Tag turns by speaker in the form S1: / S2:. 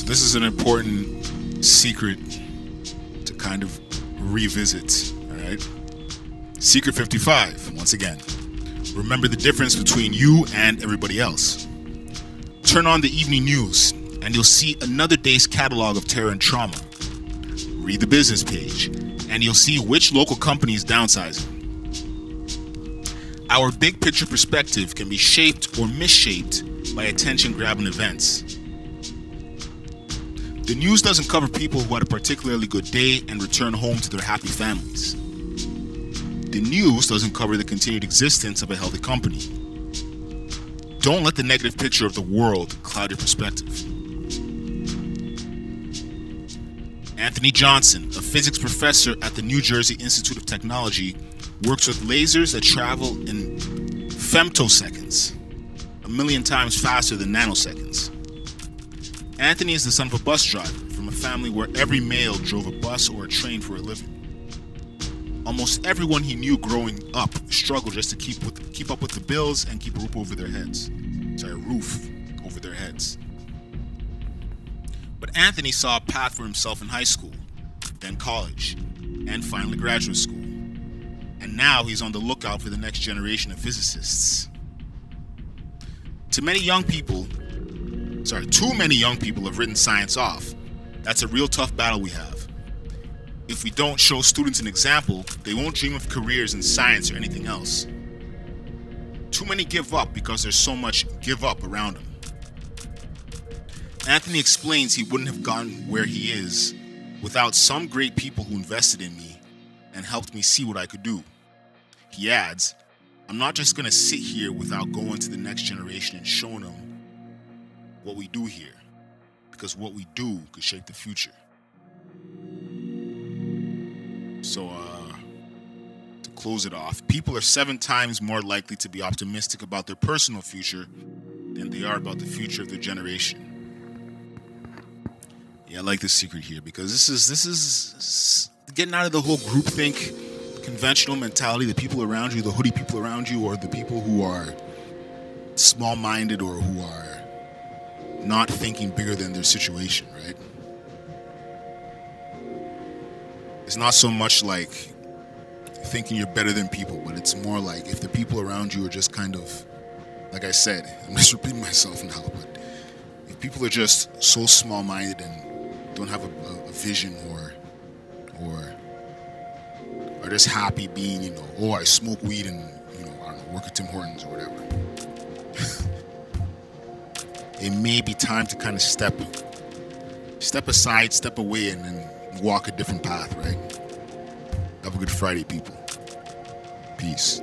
S1: So this is an important secret to kind of revisit. All right. Secret 55. Once again, remember the difference between you and everybody else. Turn on the evening news, and you'll see another day's catalog of terror and trauma. Read the business page, and you'll see which local company is downsizing. Our big picture perspective can be shaped or misshaped by attention grabbing events. The news doesn't cover people who had a particularly good day and return home to their happy families. The news doesn't cover the continued existence of a healthy company. Don't let the negative picture of the world cloud your perspective. Anthony Johnson, a physics professor at the New Jersey Institute of Technology, works with lasers that travel in femtoseconds, a million times faster than nanoseconds. Anthony is the son of a bus driver from a family where every male drove a bus or a train for a living. Almost everyone he knew growing up struggled just to keep with, keep up with the bills and keep a roof over their heads. Sorry, a roof over their heads. But Anthony saw a path for himself in high school, then college, and finally graduate school. And now he's on the lookout for the next generation of physicists. To many young people, sorry, too many young people have written science off. That's a real tough battle we have. If we don't show students an example, they won't dream of careers in science or anything else. Too many give up because there's so much give up around them. Anthony explains he wouldn't have gotten where he is without some great people who invested in me and helped me see what I could do. He adds, I'm not just going to sit here without going to the next generation and showing them what we do here, because what we do could shape the future. So, uh, to close it off, people are seven times more likely to be optimistic about their personal future than they are about the future of their generation. Yeah, I like this secret here because this is this is getting out of the whole groupthink, conventional mentality. The people around you, the hoodie people around you, or the people who are small-minded or who are not thinking bigger than their situation, right? It's not so much like thinking you're better than people, but it's more like if the people around you are just kind of, like I said, I'm just repeating myself now, but if people are just so small-minded and don't have a, a vision or or are just happy being, you know, oh, I smoke weed and you know, I don't know, work at Tim Hortons or whatever. it may be time to kind of step step aside, step away, and then walk a different path, right? Have a good Friday, people. Peace.